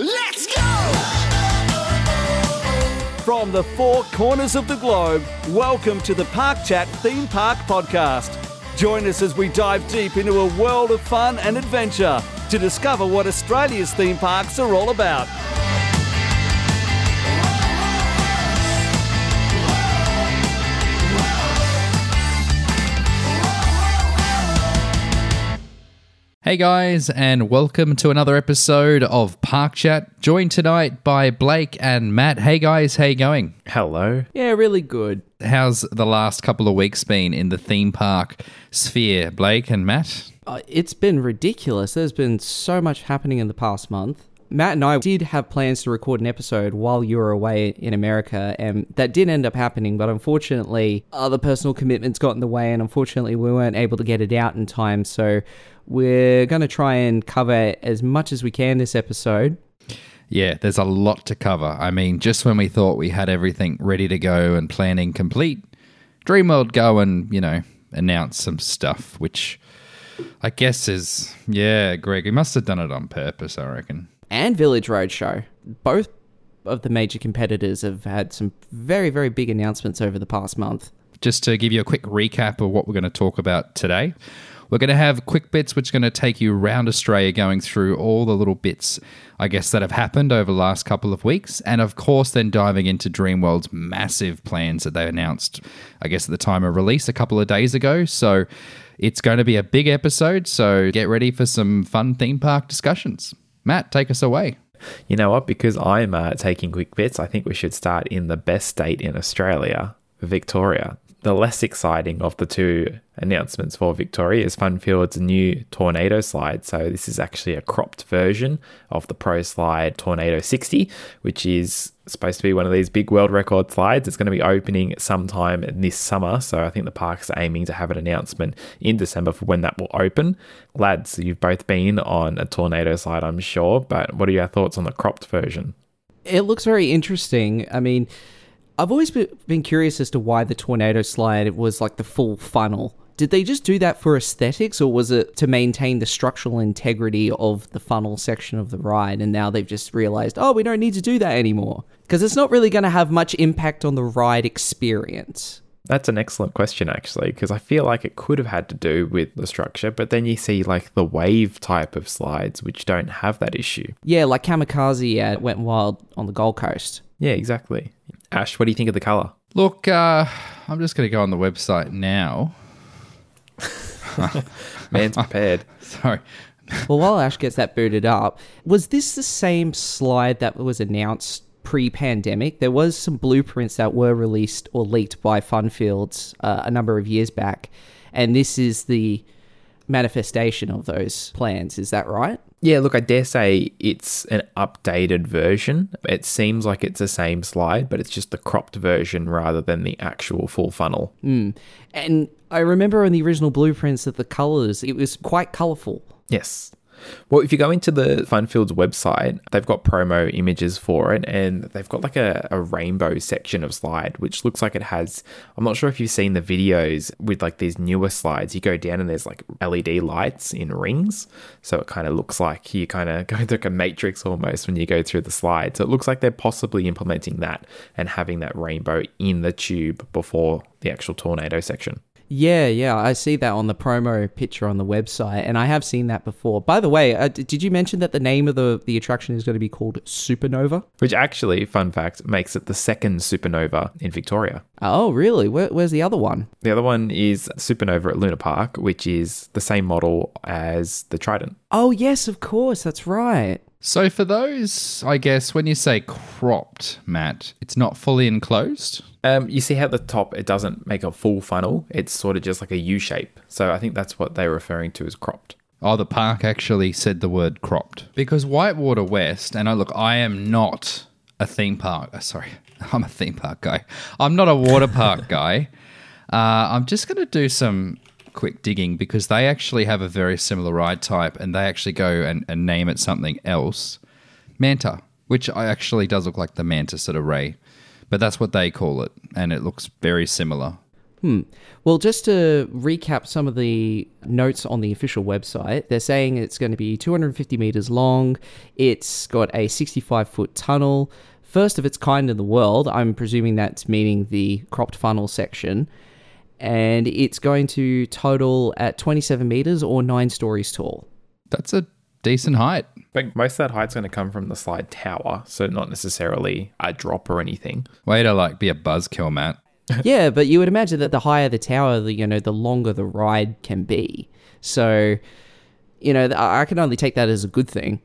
Let's go! From the four corners of the globe, welcome to the Park Chat Theme Park Podcast. Join us as we dive deep into a world of fun and adventure to discover what Australia's theme parks are all about. Hey guys, and welcome to another episode of Park Chat. Joined tonight by Blake and Matt. Hey guys, how you going? Hello. Yeah, really good. How's the last couple of weeks been in the theme park sphere, Blake and Matt? Uh, it's been ridiculous. There's been so much happening in the past month. Matt and I did have plans to record an episode while you were away in America, and that did end up happening, but unfortunately, other personal commitments got in the way, and unfortunately, we weren't able to get it out in time. So, we're going to try and cover as much as we can this episode. Yeah, there's a lot to cover. I mean, just when we thought we had everything ready to go and planning complete, Dreamworld go and, you know, announce some stuff, which I guess is, yeah, Greg, he must have done it on purpose, I reckon. And Village Roadshow. Both of the major competitors have had some very, very big announcements over the past month. just to give you a quick recap of what we're going to talk about today. We're going to have quick bits, which are going to take you around Australia, going through all the little bits, I guess, that have happened over the last couple of weeks. And of course, then diving into Dreamworld's massive plans that they announced, I guess, at the time of release a couple of days ago. So it's going to be a big episode. So get ready for some fun theme park discussions. Matt, take us away. You know what? Because I'm uh, taking quick bits, I think we should start in the best state in Australia, Victoria. The less exciting of the two announcements for Victoria is Funfield's new Tornado slide. So, this is actually a cropped version of the ProSlide Tornado 60, which is supposed to be one of these big world record slides. It's going to be opening sometime this summer. So, I think the park's aiming to have an announcement in December for when that will open. Lads, you've both been on a tornado slide, I'm sure, but what are your thoughts on the cropped version? It looks very interesting. I mean, I've always been curious as to why the tornado slide was like the full funnel. Did they just do that for aesthetics, or was it to maintain the structural integrity of the funnel section of the ride? And now they've just realized, oh, we don't need to do that anymore because it's not really going to have much impact on the ride experience. That's an excellent question, actually, because I feel like it could have had to do with the structure, but then you see like the wave type of slides, which don't have that issue. Yeah, like Kamikaze at Wet n Wild on the Gold Coast. Yeah, exactly. Ash, what do you think of the color? Look, uh, I'm just going to go on the website now. Man's prepared. Sorry. Well, while Ash gets that booted up, was this the same slide that was announced pre-pandemic? There was some blueprints that were released or leaked by Funfields uh, a number of years back, and this is the manifestation of those plans. Is that right? Yeah, look, I dare say it's an updated version. It seems like it's the same slide, but it's just the cropped version rather than the actual full funnel. Hmm. And I remember in the original blueprints that the colors it was quite colorful. Yes. Well, if you go into the Funfields website, they've got promo images for it and they've got like a, a rainbow section of slide, which looks like it has. I'm not sure if you've seen the videos with like these newer slides. You go down and there's like LED lights in rings. So it kind of looks like you kind of go through like a matrix almost when you go through the slide. So it looks like they're possibly implementing that and having that rainbow in the tube before the actual tornado section. Yeah, yeah, I see that on the promo picture on the website, and I have seen that before. By the way, uh, d- did you mention that the name of the the attraction is going to be called Supernova? Which actually, fun fact, makes it the second supernova in Victoria. Oh, really? Where, where's the other one? The other one is Supernova at Luna Park, which is the same model as the Trident. Oh, yes, of course, that's right. So for those, I guess when you say cropped, Matt, it's not fully enclosed. Um, you see how at the top it doesn't make a full funnel; it's sort of just like a U shape. So I think that's what they're referring to as cropped. Oh, the park actually said the word cropped because Whitewater West, and I look, I am not a theme park. uh, Sorry, I'm a theme park guy. I'm not a water park guy. Uh, I'm just going to do some quick digging because they actually have a very similar ride type, and they actually go and, and name it something else, Manta, which actually does look like the Manta sort of ray, but that's what they call it, and it looks very similar. Hmm. Well, just to recap some of the notes on the official website, they're saying it's going to be 250 meters long. It's got a 65 foot tunnel, first of its kind in the world. I'm presuming that's meaning the cropped funnel section. And it's going to total at 27 meters or nine stories tall. That's a decent height. But most of that height's going to come from the slide tower, so not necessarily a drop or anything. Way to like be a buzzkill, Matt. yeah, but you would imagine that the higher the tower, the you know, the longer the ride can be. So, you know, I can only take that as a good thing.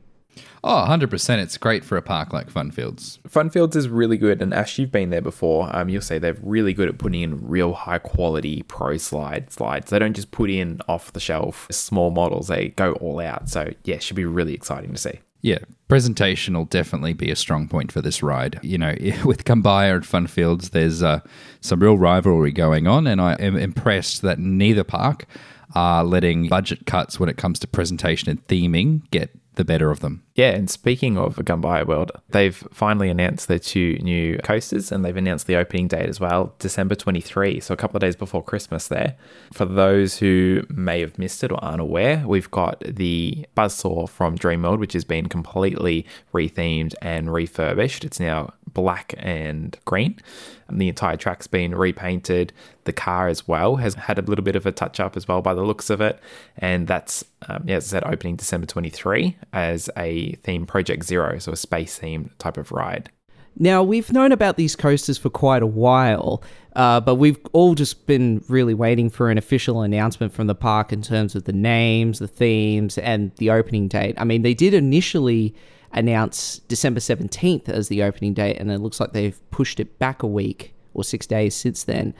Oh, 100%. It's great for a park like Funfields. Funfields is really good, and Ash, you've been there before. Um, you'll say they're really good at putting in real high quality pro slide slides. They don't just put in off the shelf small models; they go all out. So yeah, should be really exciting to see. Yeah, presentation will definitely be a strong point for this ride. You know, with Gumbuya and Funfields, there's uh, some real rivalry going on, and I am impressed that neither park are letting budget cuts when it comes to presentation and theming get the better of them. Yeah, and speaking of Gumbuya World, they've finally announced their two new coasters and they've announced the opening date as well, December 23, so a couple of days before Christmas there. For those who may have missed it or aren't aware, we've got the Buzzsaw from Dreamworld, which has been completely rethemed and refurbished. It's now black and green. And the entire track's been repainted. The car as well has had a little bit of a touch up as well by the looks of it. And that's, um, yeah, as I said, opening December 23 as a theme Project Zero, so a space themed type of ride. Now, we've known about these coasters for quite a while, uh, but we've all just been really waiting for an official announcement from the park in terms of the names, the themes, and the opening date. I mean, they did initially announce December 17th as the opening date, and it looks like they've pushed it back a week or six days since then.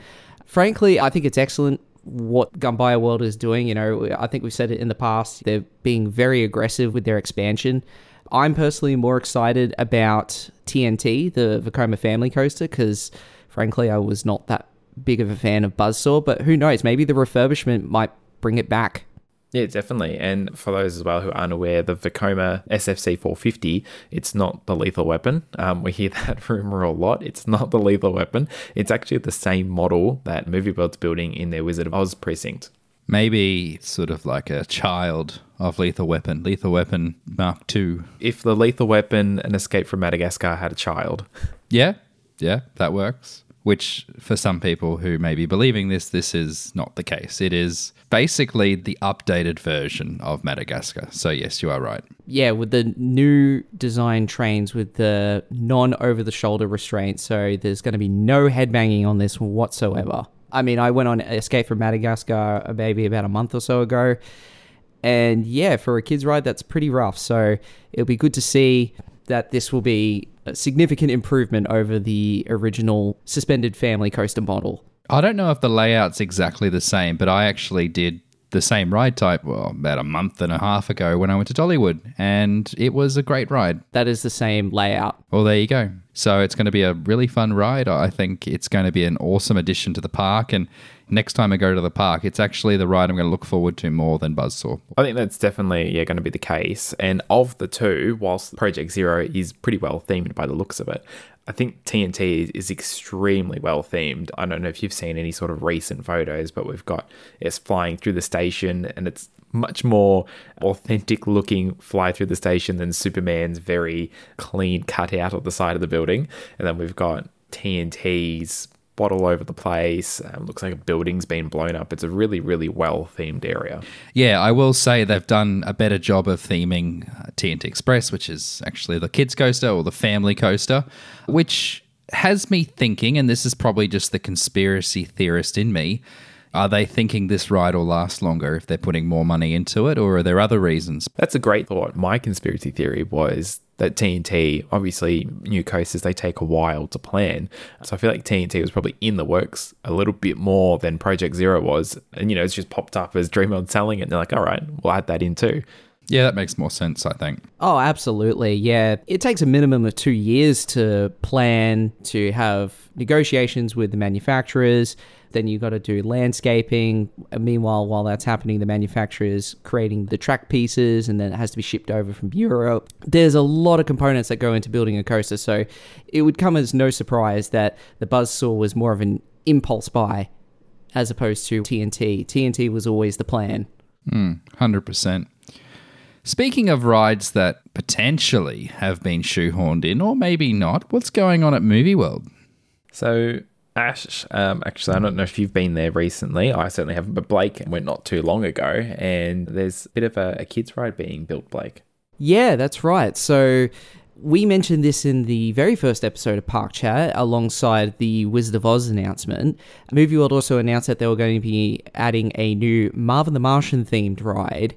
Frankly, I think it's excellent what Gumbuya World is doing. You know, I think we've said it in the past. They're being very aggressive with their expansion. I'm personally more excited about TNT, the Vekoma family coaster, because frankly, I was not that big of a fan of Buzzsaw. But who knows? Maybe the refurbishment might bring it back. Yeah, definitely. And for those as well who aren't aware, the Vekoma SFC 450, it's not the lethal weapon. Um, we hear that rumor a lot. It's not the lethal weapon. It's actually the same model that Movie World's building in their Wizard of Oz precinct. Maybe sort of like a child of Lethal Weapon, Lethal Weapon Mark II. If the Lethal Weapon and Escape from Madagascar had a child. Yeah, yeah, that works which for some people who may be believing this, this is not the case. It is basically the updated version of Madagascar. So, yes, you are right. Yeah, with the new design trains with the non over the shoulder restraint. So, there's going to be no headbanging on this whatsoever. I mean, I went on Escape from Madagascar uh, maybe about a month or so ago. And yeah, for a kids' ride, that's pretty rough. So, it'll be good to see that this will be a significant improvement over the original suspended family coaster model. I don't know if the layout's exactly the same, but I actually did the same ride type well, about a month and a half ago when I went to Dollywood, and it was a great ride. That is the same layout. Well, there you go. So it's going to be a really fun ride. I think it's going to be an awesome addition to the park, and next time I go to the park, it's actually the ride I'm going to look forward to more than Buzzsaw. I think that's definitely yeah going to be the case. And of the two, whilst Project Zero is pretty well themed by the looks of it, I think TNT is extremely well themed. I don't know if you've seen any sort of recent photos, but we've got it's flying through the station and it's much more authentic looking fly through the station than Superman's very clean cutout of the side of the building. And then we've got TNT's bottle over the place. Um, looks like a building's been blown up. It's a really, really well themed area. Yeah, I will say they've done a better job of theming uh, TNT Express, which is actually the kids coaster or the family coaster, which has me thinking, and this is probably just the conspiracy theorist in me. Are they thinking this ride will last longer if they're putting more money into it, or are there other reasons? That's a great thought. My conspiracy theory was that TNT, obviously, new coasters, they take a while to plan. So I feel like TNT was probably in the works a little bit more than Project Zero was. And, you know, it's just popped up as Dreamworld selling it. And they're like, all right, we'll add that in too. Yeah, that makes more sense, I think. Oh, absolutely. Yeah. It takes a minimum of two years to plan, to have negotiations with the manufacturers, then you've got to do landscaping. And Meanwhile, while that's happening, the manufacturer's creating the track pieces and then it has to be shipped over from Europe. There's a lot of components that go into building a coaster. So it would come as no surprise that the Buzzsaw was more of an impulse buy as opposed to TNT. TNT was always the plan. Hmm, hundred percent. Speaking of rides that potentially have been shoehorned in, or maybe not, what's going on at Movie World? So, Ash, um, actually, I don't know if you've been there recently. I certainly haven't, but Blake went not too long ago, and there's a bit of a, a kids' ride being built, Blake. Yeah, that's right. So we mentioned this in the very first episode of Park Chat alongside the Wizard of Oz announcement. Movie World also announced that they were going to be adding a new Marvin the Martian themed ride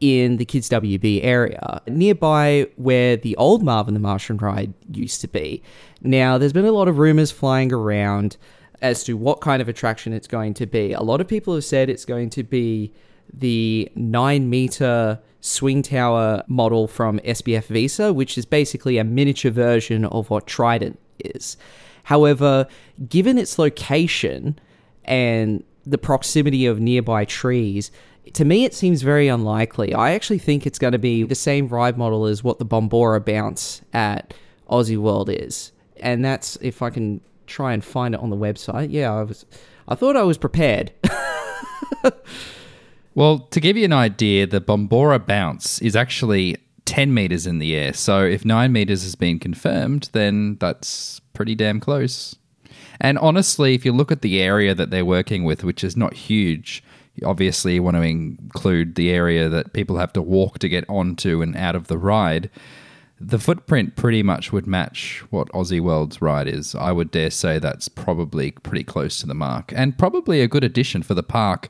in the Kids WB area, nearby where the old Marvin the Martian ride used to be. Now, there's been a lot of rumors flying around as to what kind of attraction it's going to be. A lot of people have said it's going to be the nine meter swing tower model from SBF Visa, which is basically a miniature version of what Trident is. However, given its location and the proximity of nearby trees, to me it seems very unlikely. I actually think it's going to be the same ride model as what the Bombora bounce at Aussie World is. And that's if I can try and find it on the website. Yeah, I was I thought I was prepared. Well, to give you an idea, the Bombora bounce is actually 10 meters in the air. So if 9 meters has been confirmed, then that's pretty damn close. And honestly, if you look at the area that they're working with, which is not huge, obviously want to include the area that people have to walk to get onto and out of the ride. The footprint pretty much would match what Aussie World's ride is. I would dare say that's probably pretty close to the mark and probably a good addition for the park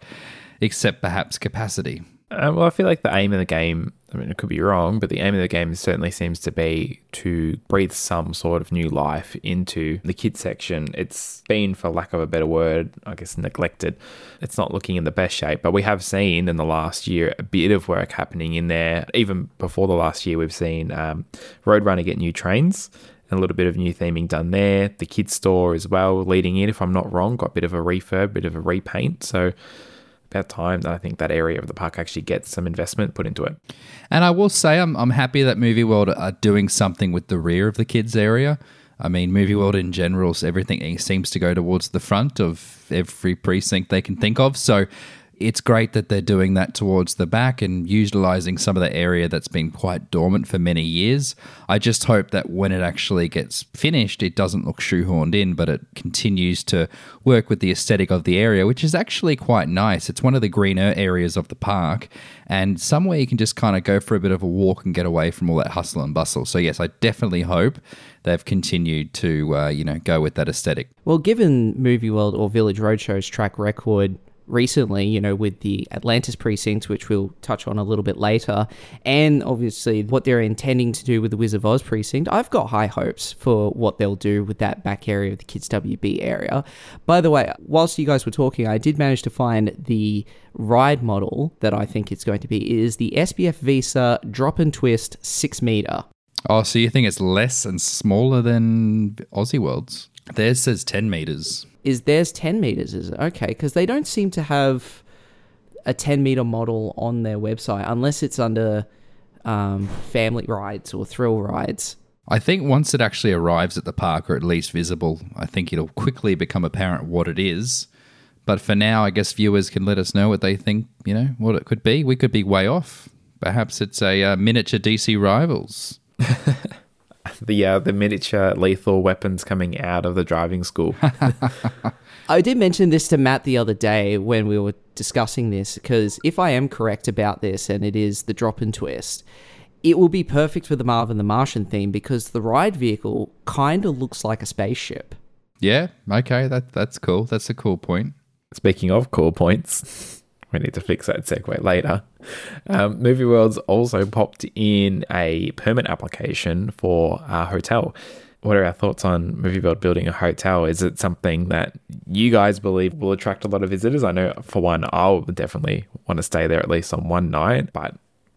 except perhaps capacity. Uh, well, I feel like the aim of the game, I mean, it could be wrong, but the aim of the game certainly seems to be to breathe some sort of new life into the kids section. It's been, for lack of a better word, I guess, neglected. It's not looking in the best shape, but we have seen in the last year a bit of work happening in there. Even before the last year, we've seen um, Roadrunner get new trains and a little bit of new theming done there. The kids store as well, leading in, if I'm not wrong, got a bit of a refurb, a bit of a repaint. So, about time that I think that area of the park actually gets some investment put into it. And I will say, I'm, I'm happy that Movie World are doing something with the rear of the kids' area. I mean, Movie World in general, everything seems to go towards the front of every precinct they can think of. So it's great that they're doing that towards the back and utilizing some of the area that's been quite dormant for many years. I just hope that when it actually gets finished, it doesn't look shoehorned in, but it continues to work with the aesthetic of the area, which is actually quite nice. It's one of the greener areas of the park and somewhere you can just kind of go for a bit of a walk and get away from all that hustle and bustle. So, yes, I definitely hope they've continued to, uh, you know, go with that aesthetic. Well, given Movie World or Village Roadshow's track record recently, you know, with the Atlantis precinct, which we'll touch on a little bit later, and obviously what they're intending to do with the Wizard of Oz precinct, I've got high hopes for what they'll do with that back area of the Kids WB area. By the way, whilst you guys were talking, I did manage to find the ride model that I think it's going to be is the SBF Visa Drop and Twist 6 meter. Oh, so you think it's less and smaller than Aussie World's? Theirs says 10 meters is theirs 10 meters is it okay because they don't seem to have a 10 meter model on their website unless it's under um, family rides or thrill rides I think once it actually arrives at the park or at least visible, I think it'll quickly become apparent what it is. But for now, I guess viewers can let us know what they think, you know, what it could be. We could be way off. Perhaps it's a uh, miniature DC Rivals. the uh, the miniature lethal weapons coming out of the driving school. I did mention this to Matt the other day when we were discussing this because if I am correct about this and it is the drop and twist, it will be perfect for the Marvin the Martian theme because the ride vehicle kind of looks like a spaceship. Yeah, okay, that that's cool. That's a cool point. Speaking of cool points, we need to fix that segue later. Um, Movie World's also popped in a permit application for a hotel. What are our thoughts on Movie World building a hotel? Is it something that you guys believe will attract a lot of visitors? I know, for one, I'll definitely want to stay there at least on one night, but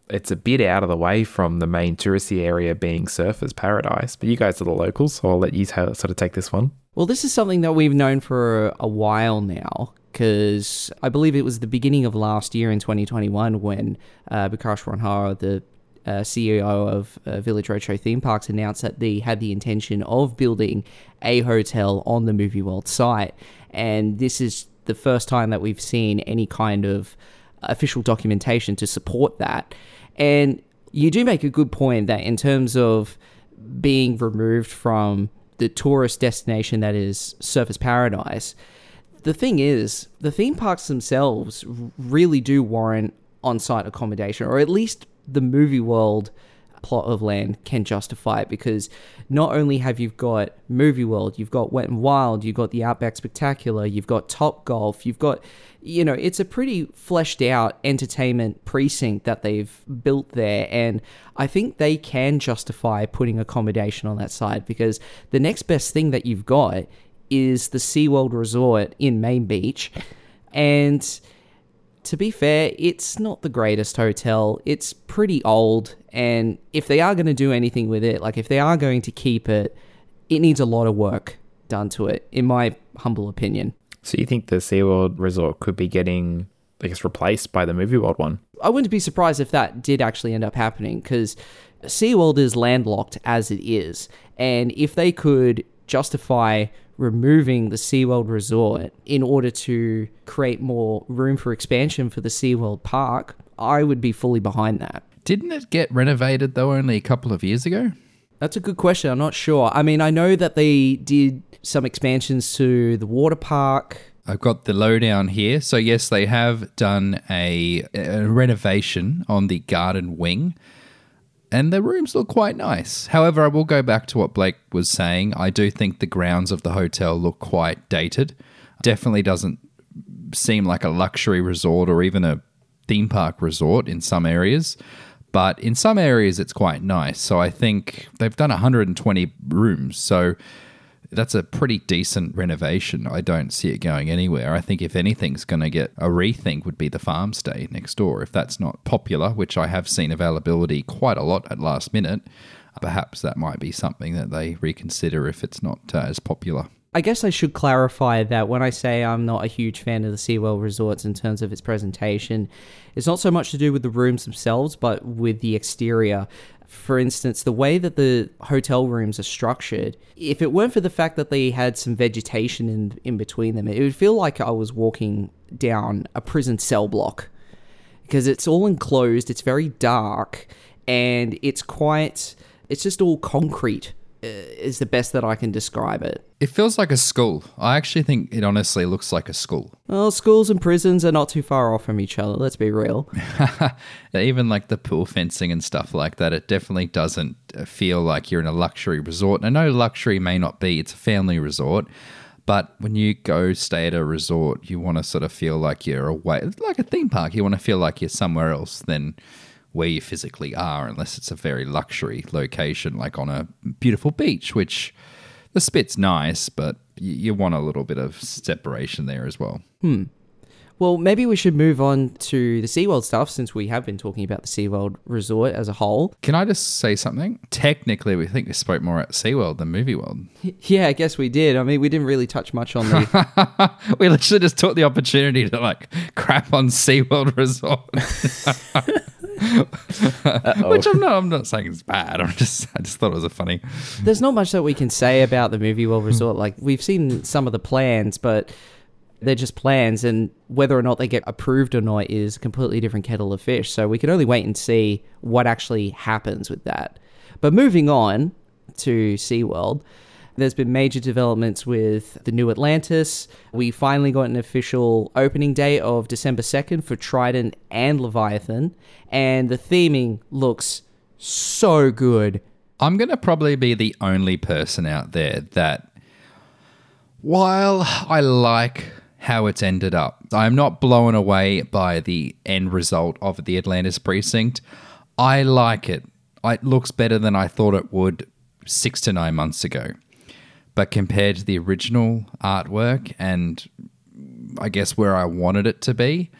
it's a bit out of the way from the main touristy area being Surfers Paradise. But you guys are the locals, so I'll let you t- sort of take this one. Well, this is something that we've known for a while now because I believe it was the beginning of last year in 2021 when uh, Bikash the uh, CEO of uh, Village Roadshow Theme Parks, announced that they had the intention of building a hotel on the Movie World site. And this is the first time that we've seen any kind of official documentation to support that. And you do make a good point that in terms of being removed from the tourist destination that is Surfers Paradise, the thing is, the theme parks themselves really do warrant on site accommodation, or at least the movie world plot of land can justify it because not only have you got movie world you've got wet and wild you've got the outback spectacular you've got top golf you've got you know it's a pretty fleshed out entertainment precinct that they've built there and i think they can justify putting accommodation on that side because the next best thing that you've got is the SeaWorld Resort in Main Beach. And to be fair, it's not the greatest hotel. It's pretty old. And if they are going to do anything with it, like if they are going to keep it, it needs a lot of work done to it, in my humble opinion. So you think the SeaWorld Resort could be getting, I guess, replaced by the Movie World one? I wouldn't be surprised if that did actually end up happening because SeaWorld is landlocked as it is. And if they could justify removing the SeaWorld resort in order to create more room for expansion for the SeaWorld park, I would be fully behind that. Didn't it get renovated though only a couple of years ago? That's a good question. I'm not sure. I mean, I know that they did some expansions to the water park. I've got the lowdown here. So, yes, they have done a, a renovation on the garden wing and the rooms look quite nice. However, I will go back to what Blake was saying. I do think the grounds of the hotel look quite dated. Definitely doesn't seem like a luxury resort or even a theme park resort in some areas. But in some areas, it's quite nice. So I think they've done 120 rooms. So that's a pretty decent renovation. I don't see it going anywhere. I think if anything's going to get a rethink would be the farm stay next door. If that's not popular, which I have seen availability quite a lot at last minute, perhaps that might be something that they reconsider if it's not uh, as popular. I guess I should clarify that when I say I'm not a huge fan of the SeaWorld resorts in terms of its presentation, it's not so much to do with the rooms themselves, but with the exterior for instance, the way that the hotel rooms are structured, if it weren't for the fact that they had some vegetation in in between them, it would feel like I was walking down a prison cell block. Because it's all enclosed, it's very dark, and it's quite it's just all concrete is the best that I can describe it. It feels like a school. I actually think it honestly looks like a school. Well, schools and prisons are not too far off from each other, let's be real. Even like the pool fencing and stuff like that, it definitely doesn't uh, feel like you're in a luxury resort. And I know luxury may not be, it's a family resort. But when you go stay at a resort, you want to sort of feel like you're away, like a theme park. You want to feel like you're somewhere else than where you physically are, unless it's a very luxury location, like on a beautiful beach, which the spit's nice, but you, want a little bit of separation there as well. Hmm. Well, maybe we should move on to the SeaWorld stuff since we have been talking about the SeaWorld resort as a whole. Can I just say something? Technically, we think we spoke more at SeaWorld than Movie World. Yeah, I guess we did. I mean, we didn't really touch much on the. we literally just took the opportunity to like crap on SeaWorld Resort. Which I'm not. I'm not saying it's bad. I'm just. I just thought it was a funny. There's not much that we can say about the Movie World hmm. Resort. Like we've seen some of the plans, but they're just plans, and whether or not they get approved or not is a completely different kettle of fish. So we can only wait and see what actually happens with that. But moving on to SeaWorld, there's been major developments with the new Atlantis. We finally got an official opening date of December 2nd for Trident and Leviathan, and the theming looks so good. I'm going to probably be the only person out there that, while I like how it's ended up, I'm not blown away by the end result of the Atlantis precinct. I like it. It looks better than I thought it would six to nine months ago. But compared to the original artwork and I guess where I wanted it to be,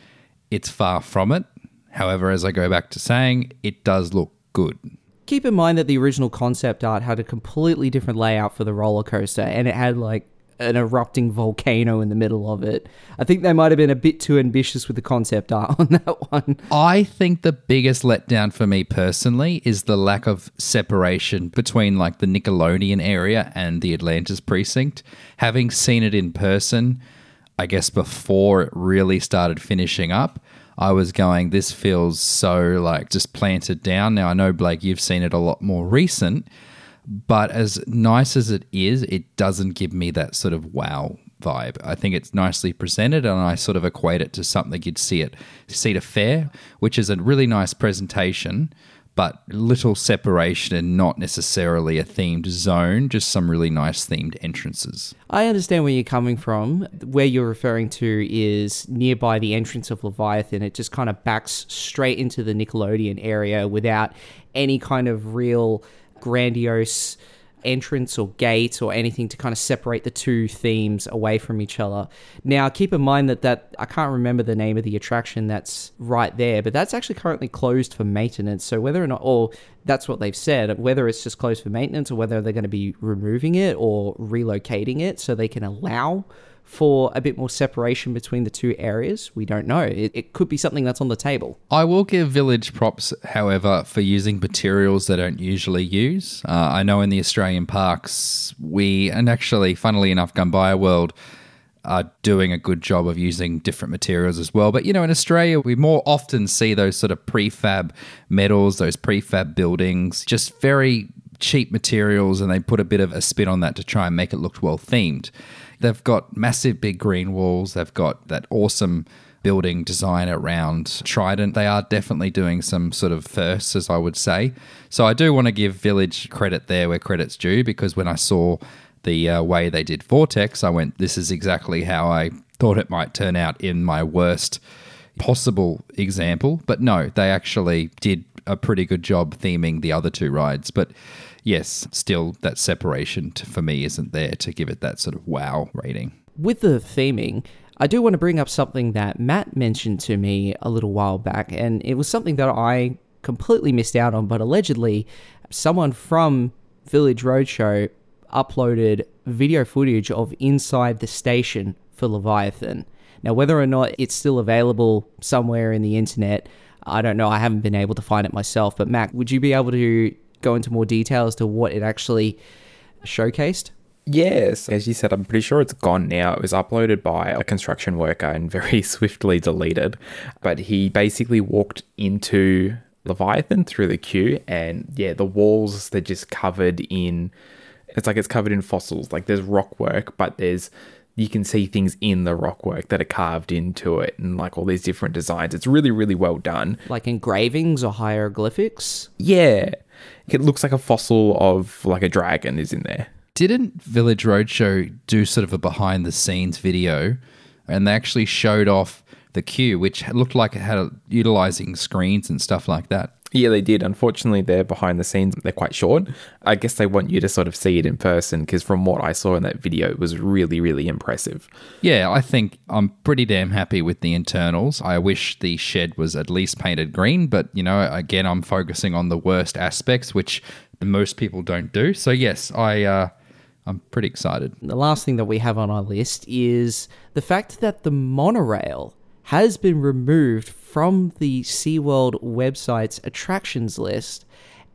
it's far from it. However, as I go back to saying, it does look good. Keep in mind that the original concept art had a completely different layout for the roller coaster and it had like an erupting volcano in the middle of it. I think they might have been a bit too ambitious with the concept art on that one. I think the biggest letdown for me personally is the lack of separation between like the Nickelodeon area and the Atlantis precinct. Having seen it in person, I guess before it really started finishing up, I was going, this feels so like just planted down. Now, I know, Blake, you've seen it a lot more recent, but as nice as it is, it doesn't give me that sort of wow vibe. I think it's nicely presented, and I sort of equate it to something you'd see at Cedar Fair, which is a really nice presentation, but little separation and not necessarily a themed zone, just some really nice themed entrances. I understand where you're coming from. Where you're referring to is nearby the entrance of Leviathan. It just kind of backs straight into the Nickelodeon area without any kind of real grandiose entrance or gate or anything to kind of separate the two themes away from each other. Now, keep in mind that that I can't remember the name of the attraction that's right there, but that's actually currently closed for maintenance. So whether or not, or that's what they've said, whether it's just closed for maintenance or whether they're going to be removing it or relocating it so they can allow for a bit more separation between the two areas. We don't know. It, it could be something that's on the table. I will give Village props, however, for using materials they don't usually use. Uh, I know in the Australian parks, we, and actually, funnily enough, Gumbuya World are doing a good job of using different materials as well. But you know, in Australia, we more often see those sort of prefab metals, those prefab buildings, just very cheap materials, and they put a bit of a spin on that to try and make it look well themed. They've got massive big green walls. They've got that awesome building design around Trident. They are definitely doing some sort of firsts, as I would say. So I do want to give Village credit there where credit's due because when I saw the uh, way they did Vortex, I went, this is exactly how I thought it might turn out in my worst possible example. But no, they actually did a pretty good job theming the other two rides. But yes, still that separation to, for me isn't there to give it that sort of wow rating. With the theming, I do want to bring up something that Matt mentioned to me a little while back, and it was something that I completely missed out on, but allegedly, someone from Village Roadshow uploaded video footage of inside the station for Leviathan. Now, whether or not it's still available somewhere in the internet, I don't know. I haven't been able to find it myself. But, Mac, would you be able to go into more detail as to what it actually showcased? Yes, as you said, I'm pretty sure it's gone now. It was uploaded by a construction worker and very swiftly deleted. But he basically walked into Leviathan through the queue, and yeah, the walls they're just covered in. It's like it's covered in fossils. Like there's rock work, but there's you can see things in the rock work that are carved into it and like all these different designs. It's really, really well done. Like engravings or hieroglyphics? Yeah. It looks like a fossil of like a dragon is in there. Didn't Village Roadshow do sort of a behind the scenes video and they actually showed off the queue, which looked like it had utilizing screens and stuff like that? Yeah, they did. Unfortunately, they're behind the scenes. They're quite short. I guess they want you to sort of see it in person because from what I saw in that video, it was really, really impressive. Yeah, I think I'm pretty damn happy with the internals. I wish the shed was at least painted green, but you know, again, I'm focusing on the worst aspects, which most people don't do. So yes, I. Uh, I'm pretty excited. The last thing that we have on our list is the fact that the monorail has been removed from the SeaWorld website's attractions list.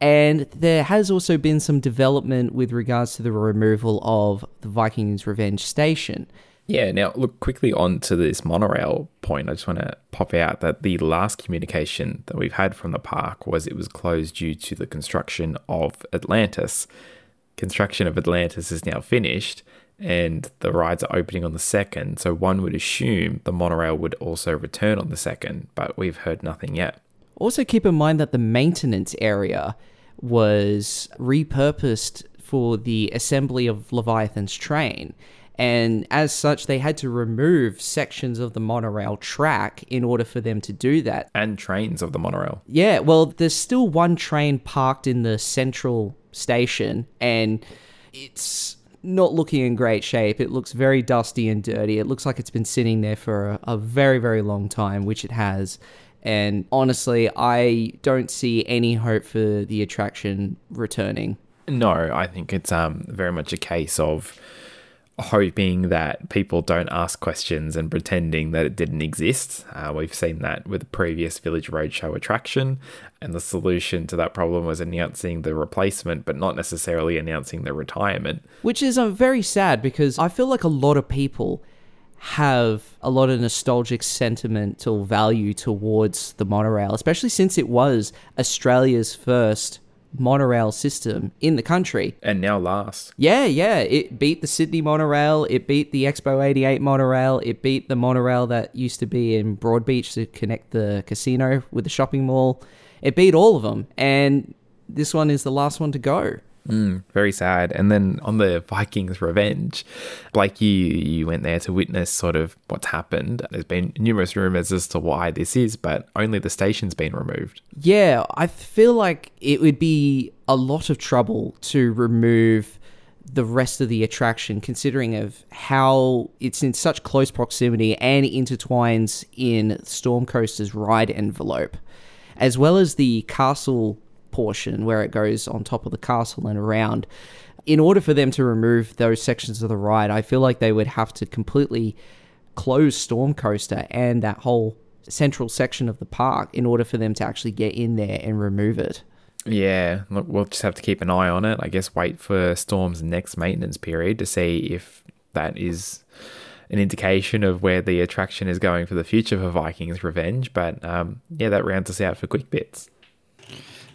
And there has also been some development with regards to the removal of the Vikings Revenge station. Yeah, now look quickly on to this monorail point. I just want to pop out that the last communication that we've had from the park was it was closed due to the construction of Atlantis construction of Atlantis is now finished and the rides are opening on the second. So one would assume the monorail would also return on the second, but we've heard nothing yet. Also, keep in mind that the maintenance area was repurposed for the assembly of Leviathan's train. And as such, they had to remove sections of the monorail track in order for them to do that. And trains of the monorail. Yeah, well, there's still one train parked in the central station, and it's not looking in great shape. It looks very dusty and dirty. It looks like it's been sitting there for a, a, very, very long time, which it has. And honestly, I don't see any hope for the attraction returning. No, I think it's um, very much a case of hoping that people don't ask questions and pretending that it didn't exist. Uh, we've seen that with the previous Village Roadshow attraction, and the solution to that problem was announcing the replacement, but not necessarily announcing the retirement. Which is uh, very sad because I feel like a lot of people have a lot of nostalgic sentimental value towards the monorail, especially since it was Australia's first monorail system in the country. And now last. Yeah, yeah. It beat the Sydney monorail. It beat the Expo 88 monorail. It beat the monorail that used to be in Broadbeach to connect the casino with the shopping mall. It beat all of them. And this one is the last one to go. Mm, very sad. And then on the Vikings revenge, Blake, you you went there to witness sort of what's happened. There's been numerous rumors as to why this is, but only the station's been removed. Yeah, I feel like it would be a lot of trouble to remove the rest of the attraction considering of how it's in such close proximity and intertwines in Stormcoaster's ride envelope as well as the castle portion where it goes on top of the castle and around. In order for them to remove those sections of the ride, I feel like they would have to completely close Storm Coaster and that whole central section of the park in order for them to actually get in there and remove it. Yeah, we'll just have to keep an eye on it. I guess wait for Storm's next maintenance period to see if that is an indication of where the attraction is going for the future for Vikings Revenge. But um, yeah, that rounds us out for quick bits.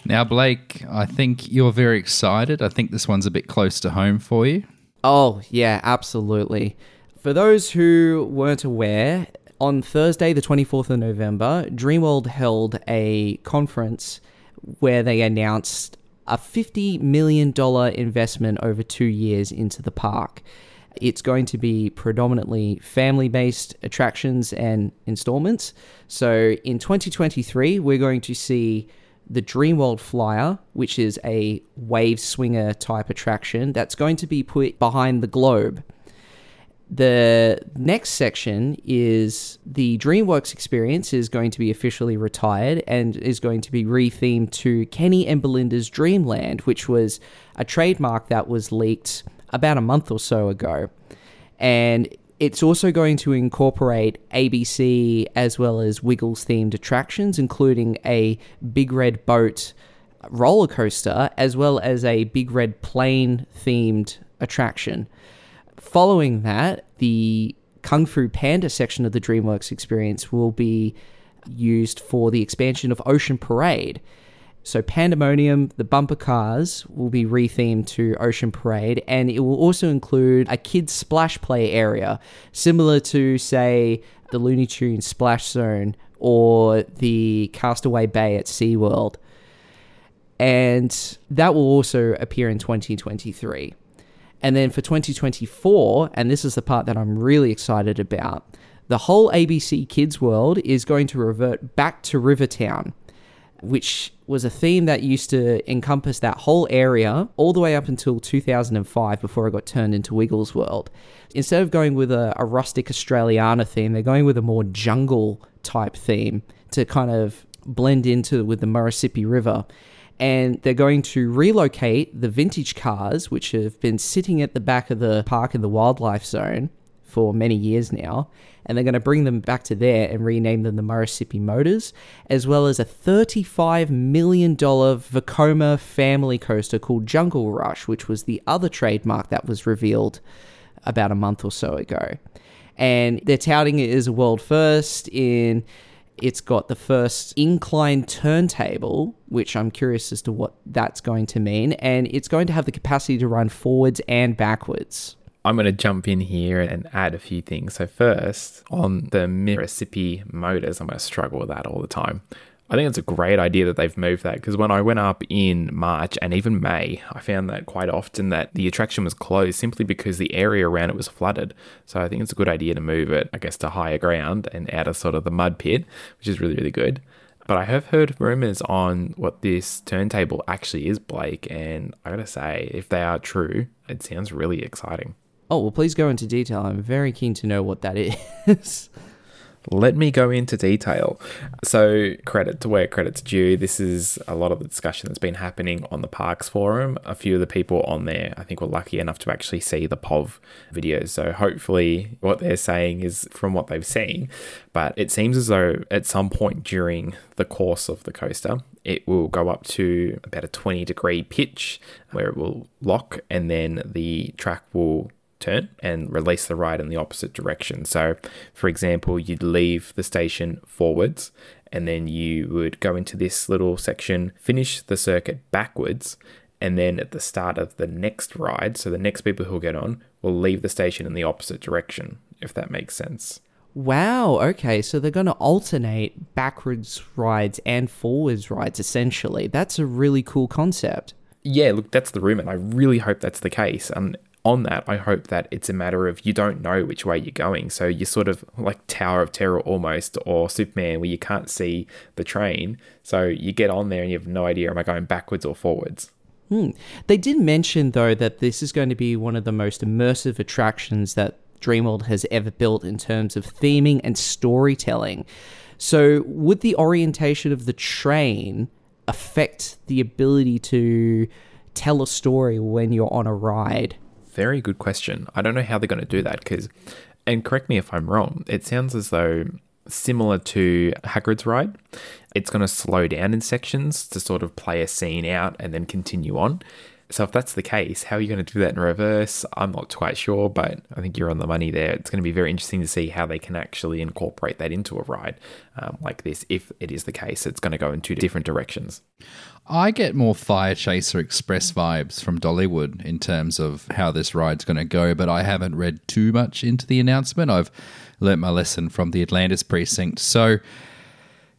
Now, Blake, I think you're very excited. I think this one's a bit close to home for you. Oh, yeah, absolutely. For those who weren't aware, on Thursday, the 24th of November, Dreamworld held a conference where they announced a $50 million investment over two years into the park. It's going to be predominantly family based attractions and installments. So in 2023, we're going to see the Dreamworld Flyer, which is a wave swinger type attraction that's going to be put behind the globe. The next section is the DreamWorks experience is going to be officially retired and is going to be rethemed to Kenny and Belinda's Dreamland, which was a trademark that was leaked about a month or so ago. And it's also going to incorporate ABC as well as Wiggles themed attractions, including a Big Red Boat roller coaster as well as a Big Red Plane themed attraction. Following that, the Kung Fu Panda section of the DreamWorks experience will be used for the expansion of Ocean Parade. So Pandemonium, the bumper cars will be rethemed to Ocean Parade, and it will also include a kids splash play area, similar to say the Looney Tunes Splash Zone or the Castaway Bay at SeaWorld. And that will also appear in 2023. And then for 2024, and this is the part that I'm really excited about, the whole ABC Kids world is going to revert back to Rivertown which was a theme that used to encompass that whole area all the way up until 2005 before it got turned into Wiggles World. Instead of going with a, a rustic Australiana theme, they're going with a more jungle type theme to kind of blend into with the Murrissippi River. And they're going to relocate the vintage cars, which have been sitting at the back of the park in the wildlife zone for many years now, and they're going to bring them back to there and rename them the Murrissippi Motors, as well as a $35 million Vekoma family coaster called Jungle Rush, which was the other trademark that was revealed about a month or so ago. And they're touting it as a world first in it's got the first incline turntable, which I'm curious as to what that's going to mean, and it's going to have the capacity to run forwards and backwards. I'm going to jump in here and add a few things. So, first, on the Mississippi motors, I'm going to struggle with that all the time. I think it's a great idea that they've moved that because when I went up in March and even May, I found that quite often that the attraction was closed simply because the area around it was flooded. So I think it's a good idea to move it, I guess, to higher ground and out of sort of the mud pit, which is really, really good. But I have heard rumors on what this turntable actually is, Blake, and I gotta say, if they are true, it sounds really exciting. Oh, well, please go into detail. I'm very keen to know what that is. Let me go into detail. So, credit to where credit's due. This is a lot of the discussion that's been happening on the Parkz Forum. A few of the people on there, I think, were lucky enough to actually see the POV videos. So, hopefully, what they're saying is from what they've seen. But it seems as though at some point during the course of the coaster, it will go up to about a 20 degree pitch where it will lock, and then the track will turn and release the ride in the opposite direction. So, for example, you'd leave the station forwards and then you would go into this little section, finish the circuit backwards, and then at the start of the next ride, so the next people who'll get on will leave the station in the opposite direction, if that makes sense. Wow, okay, so they're going to alternate backwards rides and forwards rides essentially. That's a really cool concept. Yeah, look, that's the rumor. And I really hope that's the case. And on that, I hope that it's a matter of you don't know which way you're going. So you're sort of like Tower of Terror almost, or Superman, where you can't see the train. So you get on there and you have no idea, am I going backwards or forwards? Hmm. They did mention, though, that this is going to be one of the most immersive attractions that Dreamworld has ever built in terms of theming and storytelling. So, would the orientation of the train affect the ability to tell a story when you're on a ride? Very good question. I don't know how they're going to do that because, and correct me if I'm wrong, it sounds as though similar to Hagrid's ride, it's going to slow down in sections to sort of play a scene out and then continue on. So if that's the case, how are you going to do that in reverse? I'm not quite sure, but I think you're on the money there. It's going to be very interesting to see how they can actually incorporate that into a ride um, like this. If it is the case, it's going to go in two different directions. I get more Fire Chaser Express vibes from Dollywood in terms of how this ride's going to go, but I haven't read too much into the announcement. I've learnt my lesson from the Atlantis precinct. So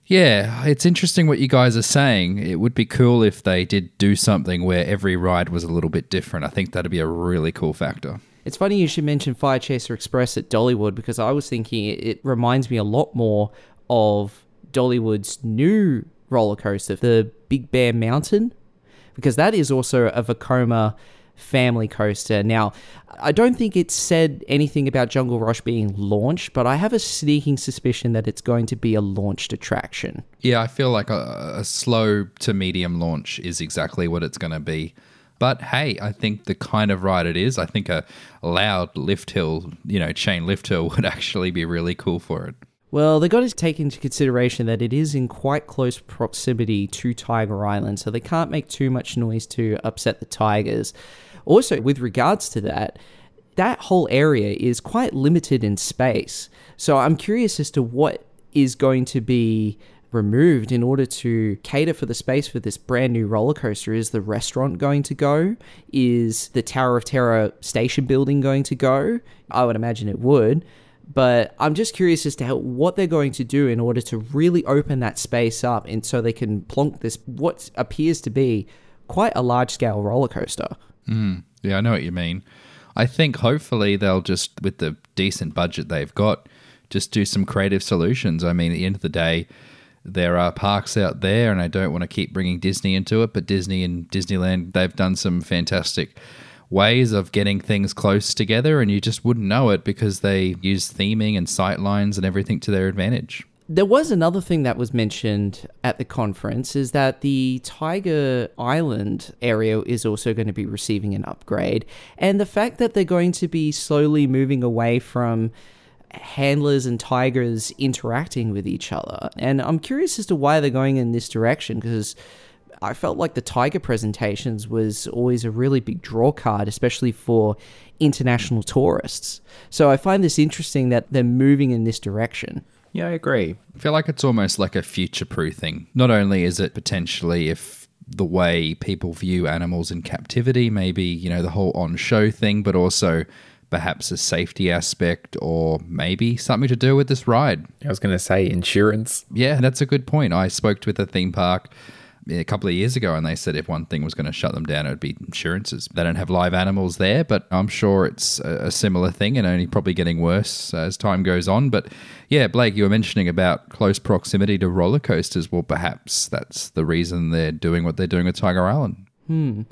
yeah, it's interesting what you guys are saying. It would be cool if they did do something where every ride was a little bit different. I think that'd be a really cool factor. It's funny you should mention Fire Chaser Express at Dollywood because I was thinking it reminds me a lot more of Dollywood's new roller coaster, the Big Bear Mountain, because that is also a Vekoma family coaster. Now, I don't think it said anything about Jungle Rush being launched, but I have a sneaking suspicion that it's going to be a launched attraction. Yeah, I feel like a, a slow to medium launch is exactly what it's going to be. But hey, I think the kind of ride it is, I think a loud lift hill, you know, chain lift hill would actually be really cool for it. Well, they've got to take into consideration that it is in quite close proximity to Tiger Island, so they can't make too much noise to upset the tigers. Also, with regards to that, that whole area is quite limited in space. So I'm curious as to what is going to be removed in order to cater for the space for this brand new roller coaster? Is the restaurant going to go? Is the Tower of Terror station building going to go? I would imagine it would. But I'm just curious as to how, what they're going to do in order to really open that space up and so they can plonk this, what appears to be quite a large scale roller coaster. Mm, yeah, I know what you mean. I think hopefully they'll just, with the decent budget they've got, just do some creative solutions. I mean, at the end of the day, there are parks out there, and I don't want to keep bringing Disney into it, but Disney and Disneyland, they've done some fantastic ways of getting things close together, and you just wouldn't know it because they use theming and sight lines and everything to their advantage. There was another thing that was mentioned at the conference is that the Tiger Island area is also going to be receiving an upgrade. And the fact that they're going to be slowly moving away from handlers and tigers interacting with each other. And I'm curious as to why they're going in this direction because I felt like the tiger presentations was always a really big draw card, especially for international tourists. So I find this interesting that they're moving in this direction. Yeah, I agree. I feel like it's almost like a future proofing. Not only is it potentially if the way people view animals in captivity, maybe, you know, the whole on show thing, but also perhaps a safety aspect or maybe something to do with this ride. I was going to say insurance. Yeah, that's a good point. I spoke with a theme park a couple of years ago, and they said if one thing was going to shut them down, it would be insurances. They don't have live animals there, but I'm sure it's a, similar thing and only probably getting worse as time goes on. But yeah, Blake, you were mentioning about close proximity to roller coasters. Well, perhaps that's the reason they're doing what they're doing with Tiger Island. Hmm.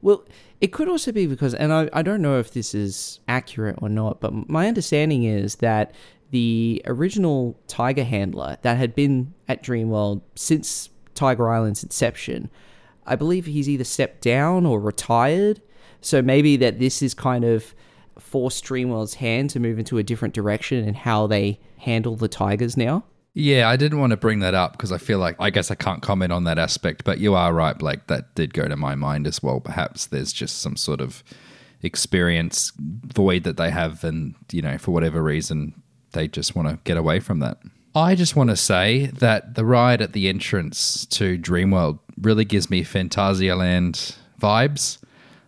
Well, it could also be because, and I, I don't know if this is accurate or not, but my understanding is that the original Tiger handler that had been at Dreamworld since Tiger Island's inception. I believe he's either stepped down or retired. So maybe that this is kind of forced Dreamworld's hand to move into a different direction and how they handle the Tigers now. Yeah, I didn't want to bring that up because I feel like I guess I can't comment on that aspect, but you are right, Blake. That did go to my mind as well. Perhaps there's just some sort of experience void that they have, and you know, for whatever reason, they just want to get away from that. I just want to say that the ride at the entrance to Dreamworld really gives me Phantasialand vibes.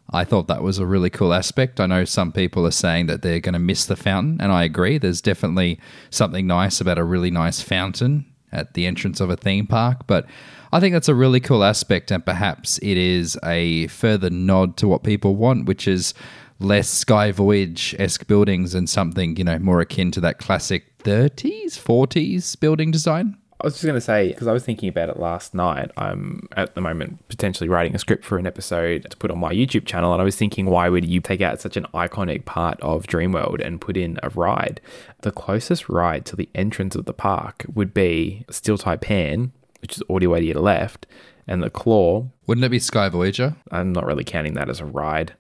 I thought that was a really cool aspect. I know some people are saying that they're going to miss the fountain, and I agree. There's definitely something nice about a really nice fountain at the entrance of a theme park, but I think that's a really cool aspect, and perhaps it is a further nod to what people want, which is less Sky Voyage esque buildings and something, you know, more akin to that classic 30s, 40s building design. I was just going to say, because I was thinking about it last night. I'm at the moment potentially writing a script for an episode to put on my YouTube channel. And I was thinking, why would you take out such an iconic part of Dreamworld and put in a ride? The closest ride to the entrance of the park would be Steel Taipan, which is all the way to your left, and the Claw. Wouldn't it be Sky Voyager? I'm not really counting that as a ride.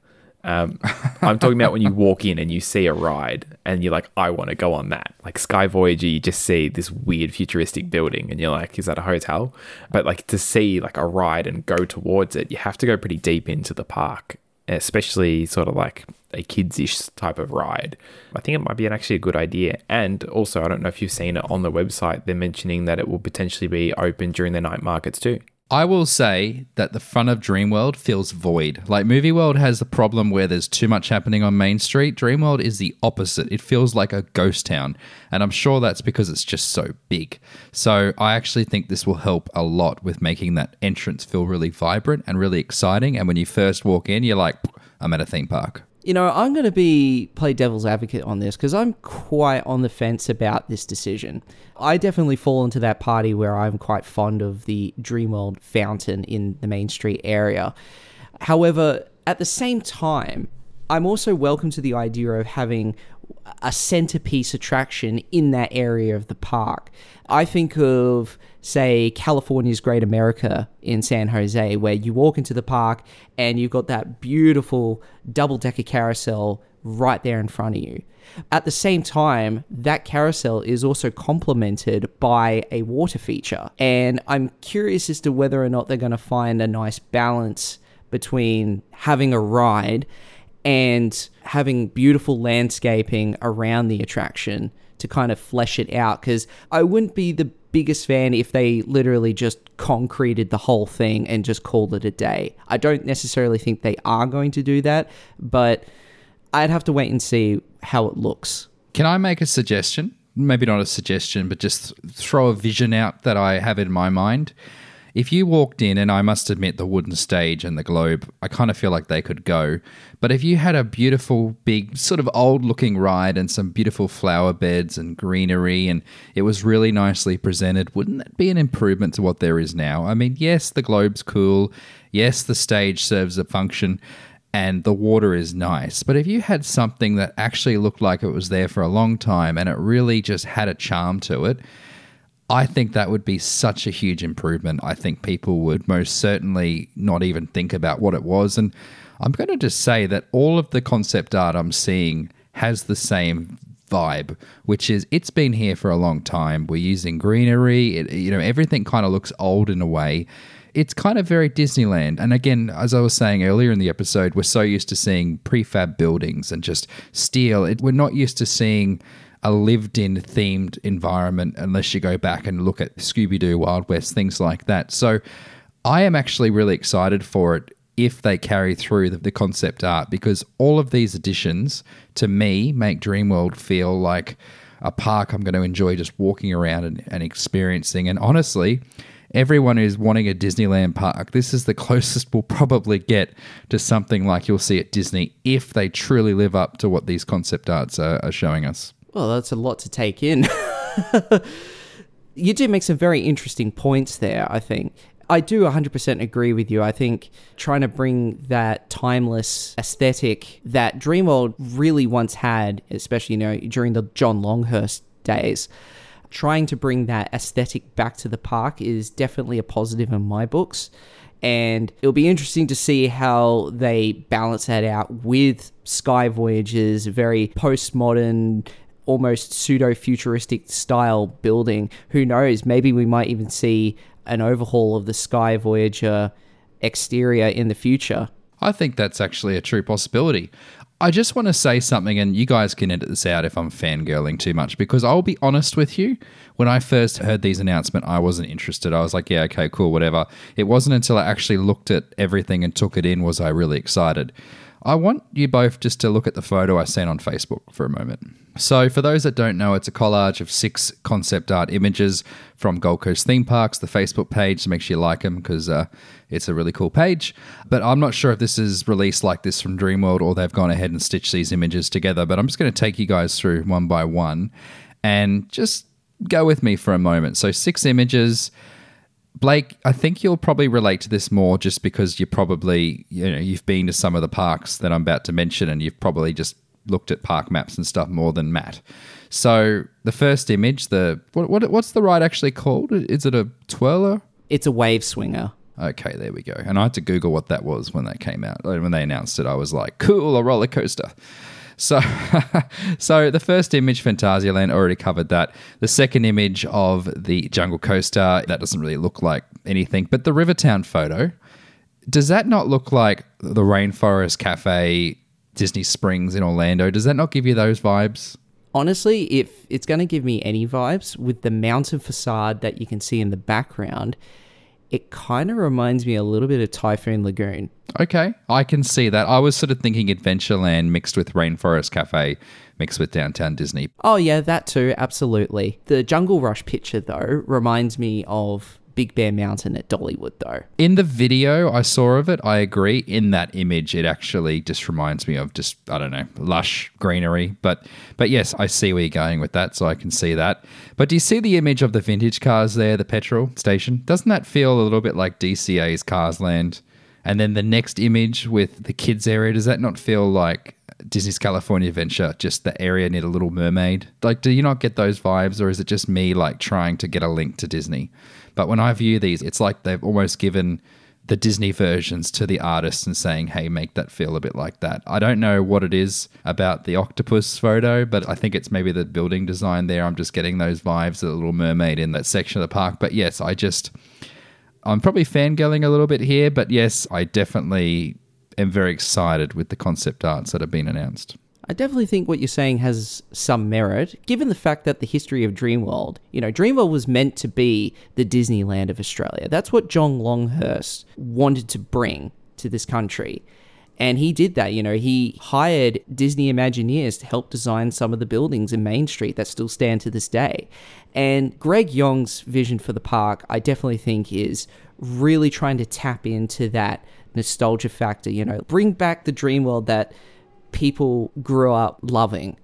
Um, I'm talking about when you walk in and you see a ride and you're like, I want to go on that. Like Sky Voyager, you just see this weird futuristic building and you're like, is that a hotel? But like to see like a ride and go towards it, you have to go pretty deep into the park, especially sort of like a kids-ish type of ride. I think it might be an actually a good idea. And also, I don't know if you've seen it on the website, they're mentioning that it will potentially be open during the night markets too. I will say that the front of Dreamworld feels void. Like Movie World has the problem where there's too much happening on Main Street. Dreamworld is the opposite. It feels like a ghost town. And I'm sure that's because it's just so big. So I actually think this will help a lot with making that entrance feel really vibrant and really exciting. And when you first walk in, you're like, I'm at a theme park. You know, I'm going to be play devil's advocate on this because I'm quite on the fence about this decision. I definitely fall into that party where I'm quite fond of the Dreamworld fountain in the Main Street area. However, at the same time, I'm also welcome to the idea of having a centerpiece attraction in that area of the park. I think of, say, California's Great America in San Jose, where you walk into the park and you've got that beautiful double decker carousel right there in front of you. At the same time, that carousel is also complemented by a water feature. And I'm curious as to whether or not they're going to find a nice balance between having a ride and having beautiful landscaping around the attraction to kind of flesh it out because I wouldn't be the biggest fan if they literally just concreted the whole thing and just called it a day. I don't necessarily think they are going to do that, but I'd have to wait and see how it looks. Can I make a suggestion? Maybe not a suggestion, but just throw a vision out that I have in my mind. If you walked in, and I must admit, the wooden stage and the globe, I kind of feel like they could go. But if you had a beautiful, big, sort of old looking ride and some beautiful flower beds and greenery, and it was really nicely presented, wouldn't that be an improvement to what there is now? I mean, yes, the globe's cool. Yes, the stage serves a function and the water is nice. But if you had something that actually looked like it was there for a long time and it really just had a charm to it, I think that would be such a huge improvement. I think people would most certainly not even think about what it was. And I'm going to just say that all of the concept art I'm seeing has the same vibe, which is it's been here for a long time. We're using greenery, it, you know, everything kind of looks old in a way it's kind of very Disneyland. And again, as I was saying earlier in the episode, we're so used to seeing prefab buildings and just steel. It, we're not used to seeing a lived in themed environment unless you go back and look at Scooby Doo, Wild West, things like that. So I am actually really excited for it if they carry through the, the concept art because all of these additions to me make Dreamworld feel like a park I'm going to enjoy just walking around and, and experiencing. And honestly, everyone who's wanting a Disneyland park, this is the closest we'll probably get to something like you'll see at Disney if they truly live up to what these concept arts are, are showing us. Well, that's a lot to take in. you do make some very interesting points there, I think. I do 100% agree with you. I think trying to bring that timeless aesthetic that Dreamworld really once had, especially you know during the John Longhurst days, trying to bring that aesthetic back to the park is definitely a positive in my books. And it'll be interesting to see how they balance that out with Sky Voyager's very postmodern, almost pseudo futuristic style building. Who knows? Maybe we might even see an overhaul of the Sky Voyager exterior in the future. I think that's actually a true possibility. I just want to say something, and you guys can edit this out if I'm fangirling too much, because I'll be honest with you. When I first heard these announcement, I wasn't interested. I was like, yeah, okay, cool, whatever. It wasn't until I actually looked at everything and took it in was I really excited. I want you both just to look at the photo I sent on Facebook for a moment. So, for those that don't know, it's a collage of six concept art images from Gold Coast theme parks. The Facebook page so make sure you like them because uh, it's a really cool page. But I'm not sure if this is released like this from Dreamworld or they've gone ahead and stitched these images together. But I'm just going to take you guys through one by one and just go with me for a moment. So, six images. Blake, I think you'll probably relate to this more just because you're probably, you know, you've been to some of the parks that I'm about to mention and you've probably just looked at park maps and stuff more than Matt. So the first image, the what, what what's the ride actually called? Is it a twirler? It's a wave swinger. Okay, there we go. And I had to Google what that was when that came out. When they announced it, I was like, cool, a roller coaster. So, so the first image, Phantasialand, already covered that. The second image of the Jungle Coaster, that doesn't really look like anything. But the Rivertown photo, does that not look like the Rainforest Cafe Disney Springs in Orlando? Does that not give you those vibes? Honestly, if it's going to give me any vibes with the mountain facade that you can see in the background, it kind of reminds me a little bit of Typhoon Lagoon. Okay, I can see that. I was sort of thinking Adventureland mixed with Rainforest Cafe mixed with Downtown Disney. Oh, yeah, that too, absolutely. The Jungle Rush picture, though, reminds me of Big Bear Mountain at Dollywood, though. In the video I saw of it, I agree. In that image, it actually just reminds me of just I don't know, lush greenery. But but yes, I see where you're going with that, so I can see that. But do you see the image of the vintage cars there, the petrol station? Doesn't that feel a little bit like DCA's Cars Land? And then the next image with the kids area, does that not feel like Disney's California Adventure, just the area near the Little Mermaid? Like, do you not get those vibes, or is it just me like trying to get a link to Disney? But when I view these, it's like they've almost given the Disney versions to the artists and saying, hey, make that feel a bit like that. I don't know what it is about the octopus photo, but I think it's maybe the building design there. I'm just getting those vibes of the Little Mermaid in that section of the park. But yes, I just, I'm probably fangirling a little bit here, but yes, I definitely am very excited with the concept arts that have been announced. I definitely think what you're saying has some merit, given the fact that the history of Dreamworld, you know, Dreamworld was meant to be the Disneyland of Australia. That's what John Longhurst wanted to bring to this country. And he did that, you know, he hired Disney Imagineers to help design some of the buildings in Main Street that still stand to this day. And Greg Yong's vision for the park, I definitely think, is really trying to tap into that nostalgia factor, you know, bring back the dream world that people grew up loving.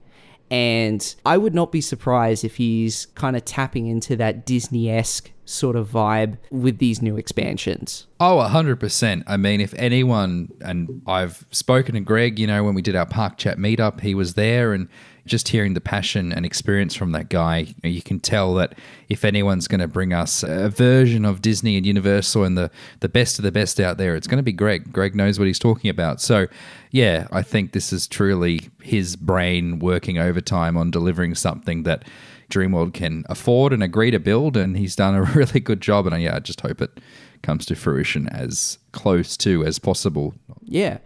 And I would not be surprised if he's kind of tapping into that Disney esque sort of vibe with these new expansions. Oh, 100%. I mean, if anyone, and I've spoken to Greg, you know, when we did our ParkChat meetup, he was there and just hearing the passion and experience from that guy, you, can tell that if anyone's going to bring us a version of Disney and Universal and the, the best of the best out there, it's going to be Greg. Greg knows what he's talking about. So, yeah, I think this is truly his brain working overtime on delivering something that Dreamworld can afford and agree to build. And he's done a really good job. And yeah, I just hope it comes to fruition as close to as possible. Yeah.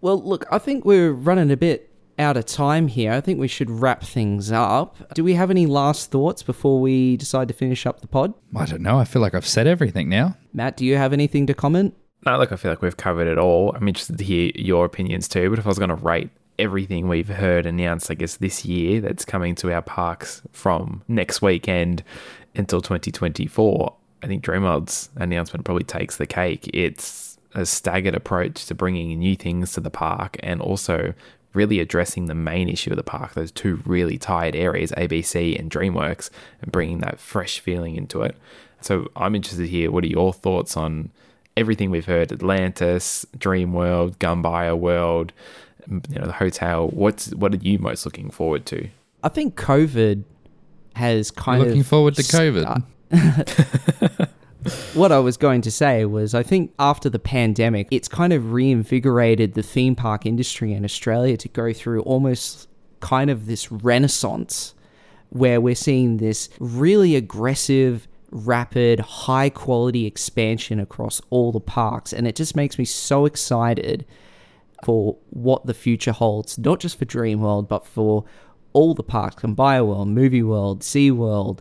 Well, look, I think we're running a bit out of time here. I think we should wrap things up. Do we have any last thoughts before we decide to finish up the pod? I don't know. I feel like I've said everything now. Matt, do you have anything to comment? No, look, I feel like we've covered it all. I'm interested to hear your opinions too. But if I was going to rate everything we've heard announced, I guess, this year that's coming to our parks from next weekend until 2024, I think Dreamworld's announcement probably takes the cake. It's a staggered approach to bringing new things to the park and also really addressing the main issue of the park, those two really tired areas, ABC and DreamWorks, and bringing that fresh feeling into it. So I'm interested to hear what are your thoughts on everything we've heard Atlantis, Dreamworld, Gumbuya World, you know, the hotel. What's what are you most looking forward to? I think COVID has kind looking of looking forward to COVID. Uh, what I was going to say was I think after the pandemic, it's kind of reinvigorated the theme park industry in Australia to go through almost kind of this renaissance where we're seeing this really aggressive, rapid, high quality expansion across all the parks. And it just makes me so excited. for what the future holds, not just for Dreamworld, but for all the parks, from BioWorld, Movie World, SeaWorld,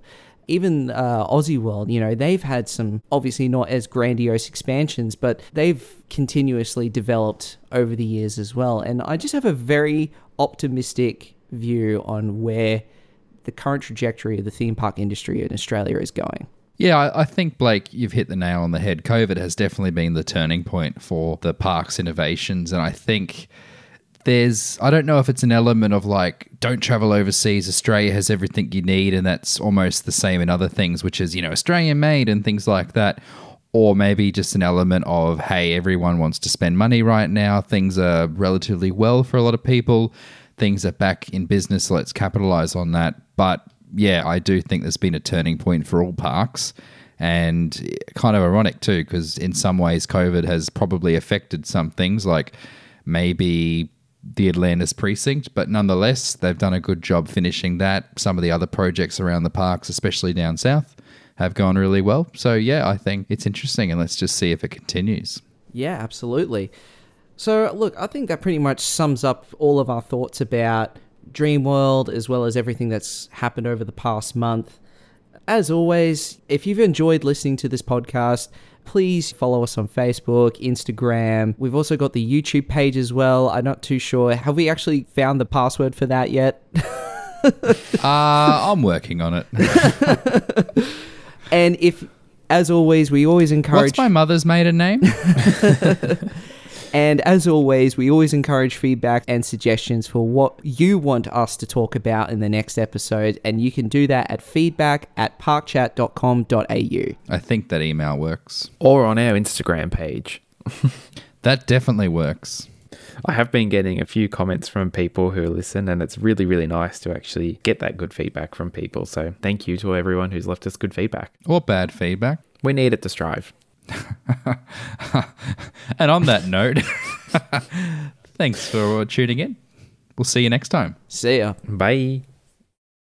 even uh, Aussie World, you know, they've had some obviously not as grandiose expansions, but they've continuously developed over the years as well. And I just have a very optimistic view on where the current trajectory of the theme park industry in Australia is going. Yeah, I, I think, Blake, you've hit the nail on the head. COVID has definitely been the turning point for the park's innovations. And I think there's, I don't know if it's an element of like, don't travel overseas. Australia has everything you need. And that's almost the same in other things, which is, you know, Australian made and things like that. Or maybe just an element of, hey, everyone wants to spend money right now. Things are relatively well for a lot of people. Things are back in business. So let's capitalize on that. But yeah, I do think there's been a turning point for all parks. And kind of ironic too, because in some ways, COVID has probably affected some things, like maybe the Atlantis precinct, but nonetheless, they've done a good job finishing that. Some of the other projects around the parks, especially down south, have gone really well. So, yeah, I think it's interesting, and let's just see if it continues. Yeah, absolutely. So, look, I think that pretty much sums up all of our thoughts about Dreamworld as well as everything that's happened over the past month. As always, if you've enjoyed listening to this podcast, please follow us on Facebook, Instagram. We've also got the YouTube page as well. I'm not too sure. Have we actually found the password for that yet? uh, I'm working on it. and if, as always, we always encourage. What's my mother's maiden name? And as always, we always encourage feedback and suggestions for what you want us to talk about in the next episode. And you can do that at feedback at parkchat.com.au. I think that email works. Or on our Instagram page. that definitely works. I have been getting a few comments from people who listen, and it's really, really nice to actually get that good feedback from people. So thank you to everyone who's left us good feedback. Or bad feedback. We need it to strive. and on that note, thanks for tuning in. We'll see you next time. See ya. Bye.